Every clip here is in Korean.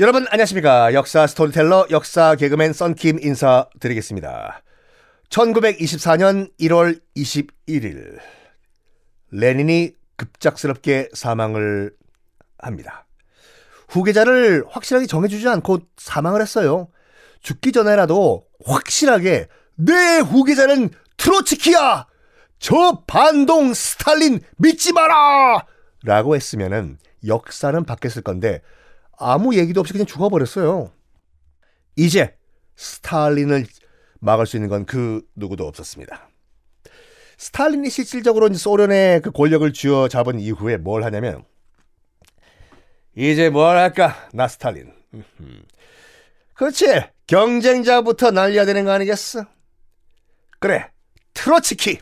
여러분 안녕하십니까? 역사 스토리텔러 역사 개그맨 썬킴 인사드리겠습니다. 1924년 1월 21일 레닌이 급작스럽게 사망을 합니다. 후계자를 확실하게 정해주지 않고 사망을 했어요. 죽기 전에라도 확실하게 내 후계자는 트로츠키야! 저 반동 스탈린 믿지 마라! 라고 했으면은 역사는 바뀌었을 건데 아무 얘기도 없이 그냥 죽어버렸어요. 이제 스탈린을 막을 수 있는 건 그 누구도 없었습니다. 스탈린이 실질적으로 소련의 그 권력을 쥐어 잡은 이후에 뭘 하냐면 이제 뭘 할까? 나 스탈린. 그렇지. 경쟁자부터 날려야 되는 거 아니겠어? 그래. 트로츠키.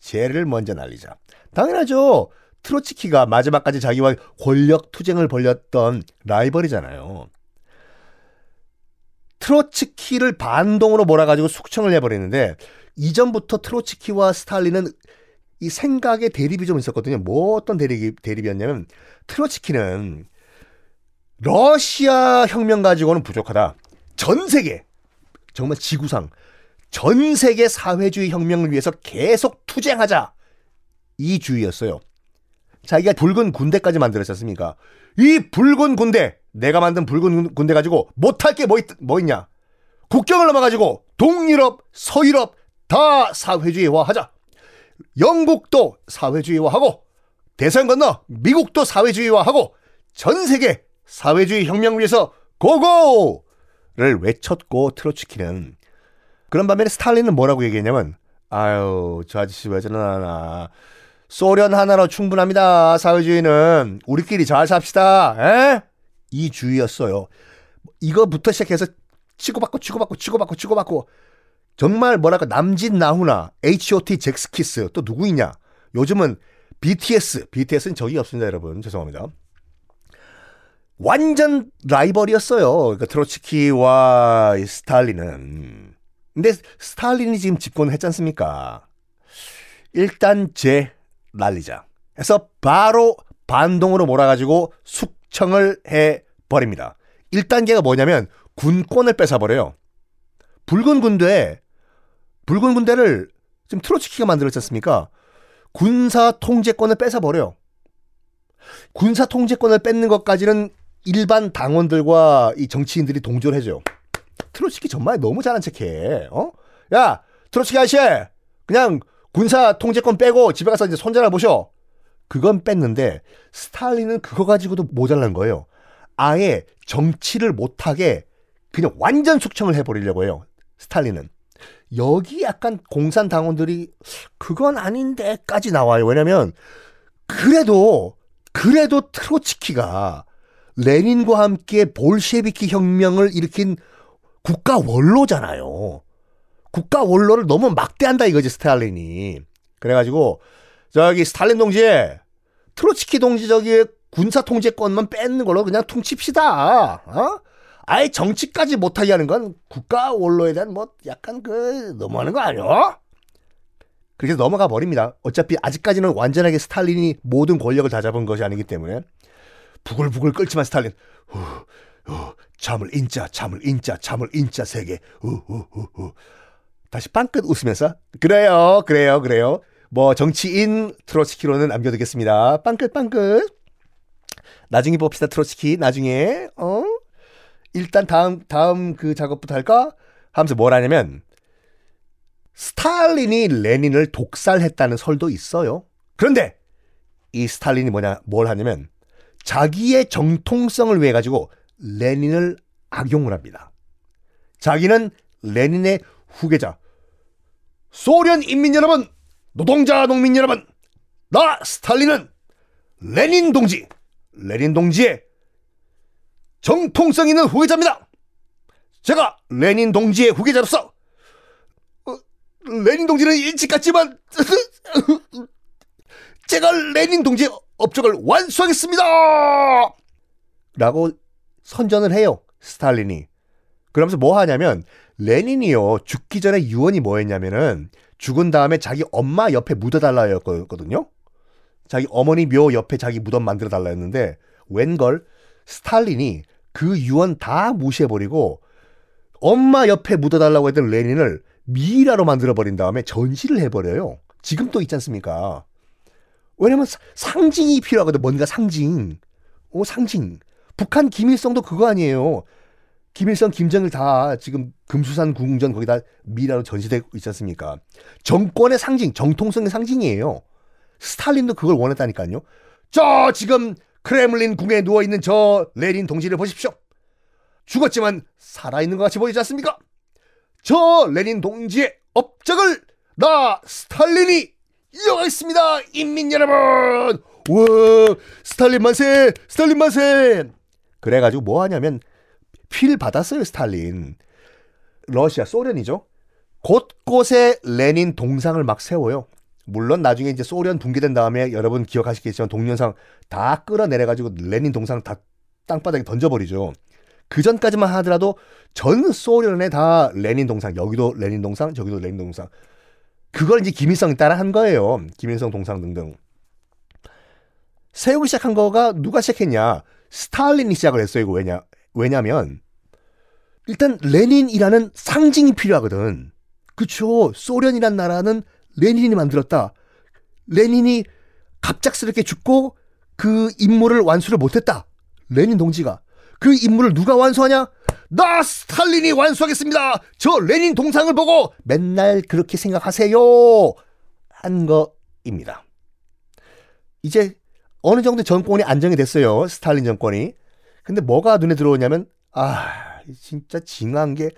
쟤를 먼저 날리자. 당연하죠. 트로츠키가 마지막까지 자기와 권력 투쟁을 벌였던 라이벌이잖아요. 트로츠키를 반동으로 몰아가지고 숙청을 해버리는데 이전부터 트로츠키와 스탈린은 이 생각의 대립이 좀 있었거든요. 뭐 어떤 대립, 대립이었냐면 트로츠키는 러시아 혁명 가지고는 부족하다. 전 세계 정말 지구상 전 세계 사회주의 혁명을 위해서 계속 투쟁하자 이 주의였어요. 자기가 붉은 군대까지 만들었지 않습니까? 이 붉은 군대, 내가 만든 붉은 군대 가지고 못할 게 뭐 뭐 있냐? 국경을 넘어가지고 동유럽, 서유럽 다 사회주의화 하자. 영국도 사회주의화하고 대선 건너 미국도 사회주의화하고 전 세계 사회주의 혁명 위해서 고고를 외쳤고 트로츠키는 그런 반면에 스탈린은 뭐라고 얘기했냐면 아유 저 아저씨 왜 저러나 소련 하나로 충분합니다. 사회주의는 우리끼리 잘 삽시다. 에? 이 주의였어요. 이거부터 시작해서 치고받고 치고받고 치고받고 치고받고 정말 뭐랄까 남진 나훈아, H.O.T. 잭스키스 또 누구 있냐? 요즘은 BTS, BTS는 적이 없습니다, 여러분. 죄송합니다. 완전 라이벌이었어요. 그러니까 트로츠키와 스탈린은. 근데 스탈린이 지금 집권을 했지 않습니까? 일단 제 날리자. 해서 바로 반동으로 몰아가지고 숙청을 해 버립니다. 1단계가 뭐냐면 군권을 뺏어버려요. 붉은 군대, 붉은 군대를 지금 트로츠키가 만들었지 않습니까? 군사 통제권을 뺏어버려요. 군사 통제권을 뺏는 것까지는 일반 당원들과 이 정치인들이 동조를 해줘요. 트로츠키 정말 너무 잘난 척해. 어? 야, 트로츠키 아저씨, 그냥 군사 통제권 빼고 집에 가서 이제 손자나 보셔. 그건 뺐는데 스탈린은 그거 가지고도 모자란 거예요. 아예 정치를 못하게 그냥 완전 숙청을 해버리려고 해요. 스탈린은. 여기 약간 공산 당원들이 그건 아닌데까지 나와요. 왜냐면 그래도 그래도 트로츠키가 레닌과 함께 볼셰비키 혁명을 일으킨 국가 원로잖아요. 국가 원로를 너무 막대한다 이거지 스탈린이. 그래가지고 저기 스탈린 동지 트로츠키 동지 저기 군사 통제권만 뺏는 걸로 그냥 퉁칩시다. 어? 아예 정치까지 못하게 하는 건 국가 원로에 대한 뭐 약간 그 너무하는 거 아니야? 그렇게 넘어가 버립니다. 어차피 아직까지는 완전하게 스탈린이 모든 권력을 다 잡은 것이 아니기 때문에 부글부글 끓지만 스탈린 후, 후, 잠을 인자 잠을 인자 잠을 인자 세계 후후후후 다시 빵끝 웃으면서 그래요, 그래요, 그래요. 뭐 정치인 트로츠키로는 남겨두겠습니다. 빵끝 빵끝. 나중에 봅시다 트로츠키. 나중에 어 일단 다음 다음 그 작업부터 할까? 하면서 뭘 하냐면 스탈린이 레닌을 독살했다는 설도 있어요. 그런데 이 스탈린이 뭐냐 뭘 하냐면 자기의 정통성을 위해 가지고 레닌을 악용을 합니다. 자기는 레닌의 후계자. 소련 인민 여러분, 노동자 농민 여러분, 나 스탈린은 레닌 동지, 레닌 동지의 정통성 있는 후계자입니다. 제가 레닌 동지의 후계자로서 어, 레닌 동지는 일찍 갔지만 제가 레닌 동지의 업적을 완수하겠습니다. 라고 선전을 해요. 스탈린이. 그러면서 뭐 하냐면 레닌이요 죽기 전에 유언이 뭐였냐면은 죽은 다음에 자기 엄마 옆에 묻어달라였거든요. 자기 어머니 묘 옆에 자기 무덤 만들어 달라 했는데 웬걸 스탈린이 그 유언 다 무시해버리고 엄마 옆에 묻어달라고 했던 레닌을 미라로 만들어버린 다음에 전시를 해버려요. 지금도 있지 않습니까? 왜냐면 상징이 필요하거든. 뭔가 상징. 오, 상징. 북한 김일성도 그거 아니에요. 김일성, 김정일 다 지금 금수산 궁전 거기다 미라로 전시되고 있지 않습니까? 정권의 상징, 정통성의 상징이에요. 스탈린도 그걸 원했다니까요. 저 지금 크렘린 궁에 누워 있는 저 레닌 동지를 보십시오. 죽었지만 살아있는 것 같이 보이지 않습니까? 저 레닌 동지의 업적을 나 스탈린이 이어가겠습니다. 인민 여러분. 와 스탈린 만세 스탈린 만세. 그래가지고 뭐 하냐면 필 받았어요 스탈린. 러시아 소련이죠. 곳곳에 레닌 동상을 막 세워요. 물론 나중에 이제 소련 붕괴된 다음에 여러분 기억하시겠지만 동상 다 끌어내려가지고 레닌 동상 다 땅바닥에 던져버리죠. 그 전까지만 하더라도 전 소련에 다 레닌 동상, 여기도 레닌 동상, 저기도 레닌 동상. 그걸 이제 김일성이 따라 한 거예요. 김일성 동상 등등. 세우기 시작한 거가 누가 시작했냐? 스탈린이 시작을 했어요. 이거 왜냐? 왜냐면 일단 레닌이라는 상징이 필요하거든. 그쵸? 소련이란 나라는 레닌이 만들었다. 레닌이 갑작스럽게 죽고 그 임무를 완수를 못했다. 레닌 동지가. 그 임무를 누가 완수하냐? 나 스탈린이 완수하겠습니다. 저 레닌 동상을 보고 맨날 그렇게 생각하세요. 한 거입니다. 이제 어느 정도 정권이 안정이 됐어요. 스탈린 정권이. 근데 뭐가 눈에 들어오냐면 아 진짜 징한 게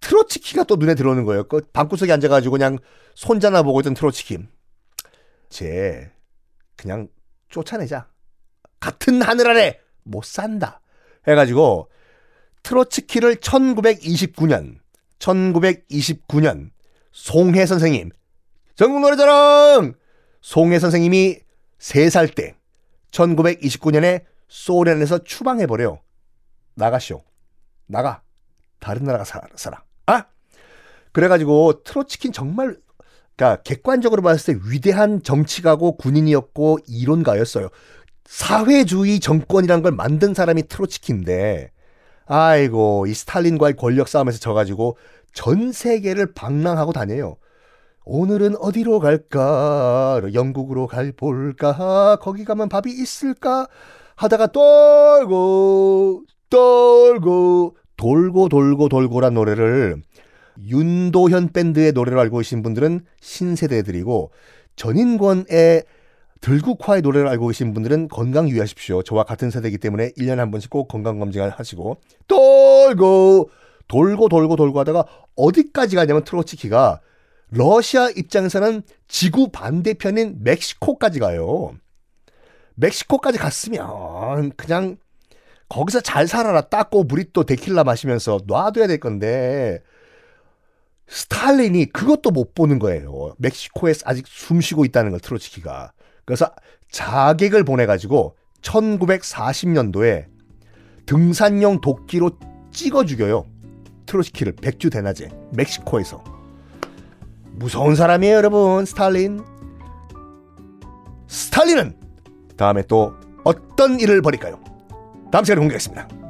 트로츠키가 또 눈에 들어오는 거예요. 그 방구석에 앉아가지고 그냥 손자나 보고 있던 트로츠키. 쟤 그냥 쫓아내자. 같은 하늘 아래 못 산다. 해가지고 트로츠키를 1929년, 1929년 송해 선생님, 전국 노래자랑 송해 선생님이 3살 때 1929년에 소련에서 추방해버려. 나가쇼. 나가. 다른 나라가 살아. 살아. 아? 그래가지고 트로츠키는 정말 그러니까 객관적으로 봤을 때 위대한 정치가고 군인이었고 이론가였어요. 사회주의 정권이란 걸 만든 사람이 트로츠키인데 아이고 이 스탈린과의 권력 싸움에서 져가지고 전 세계를 방랑하고 다녀요. 오늘은 어디로 갈까? 영국으로 갈 볼까? 거기 가면 밥이 있을까? 하다가 떨고 떨고 돌고 돌고 돌고란 노래를 윤도현 밴드의 노래로 알고 계신 분들은 신세대들이고 전인권의 들국화의 노래를 알고 계신 분들은 건강 유의하십시오. 저와 같은 세대이기 때문에 1년에 한 번씩 꼭 건강 검진을 하시고 돌고 돌고 돌고 돌고 하다가 어디까지 가냐면 트로츠키가 러시아 입장에서는 지구 반대편인 멕시코까지 가요. 멕시코까지 갔으면 그냥 거기서 잘 살아라 닦고 브리또 데킬라 마시면서 놔둬야 될 건데 스탈린이 그것도 못 보는 거예요. 멕시코에 아직 숨 쉬고 있다는 걸 트로츠키가. 그래서 자객을 보내가지고 1940년도에 등산용 도끼로 찍어 죽여요. 트로츠키를 백주 대낮에 멕시코에서. 무서운 사람이에요, 여러분. 스탈린. 스탈린은 다음에 또 어떤 일을 벌일까요? 다음 시간에 공개하겠습니다.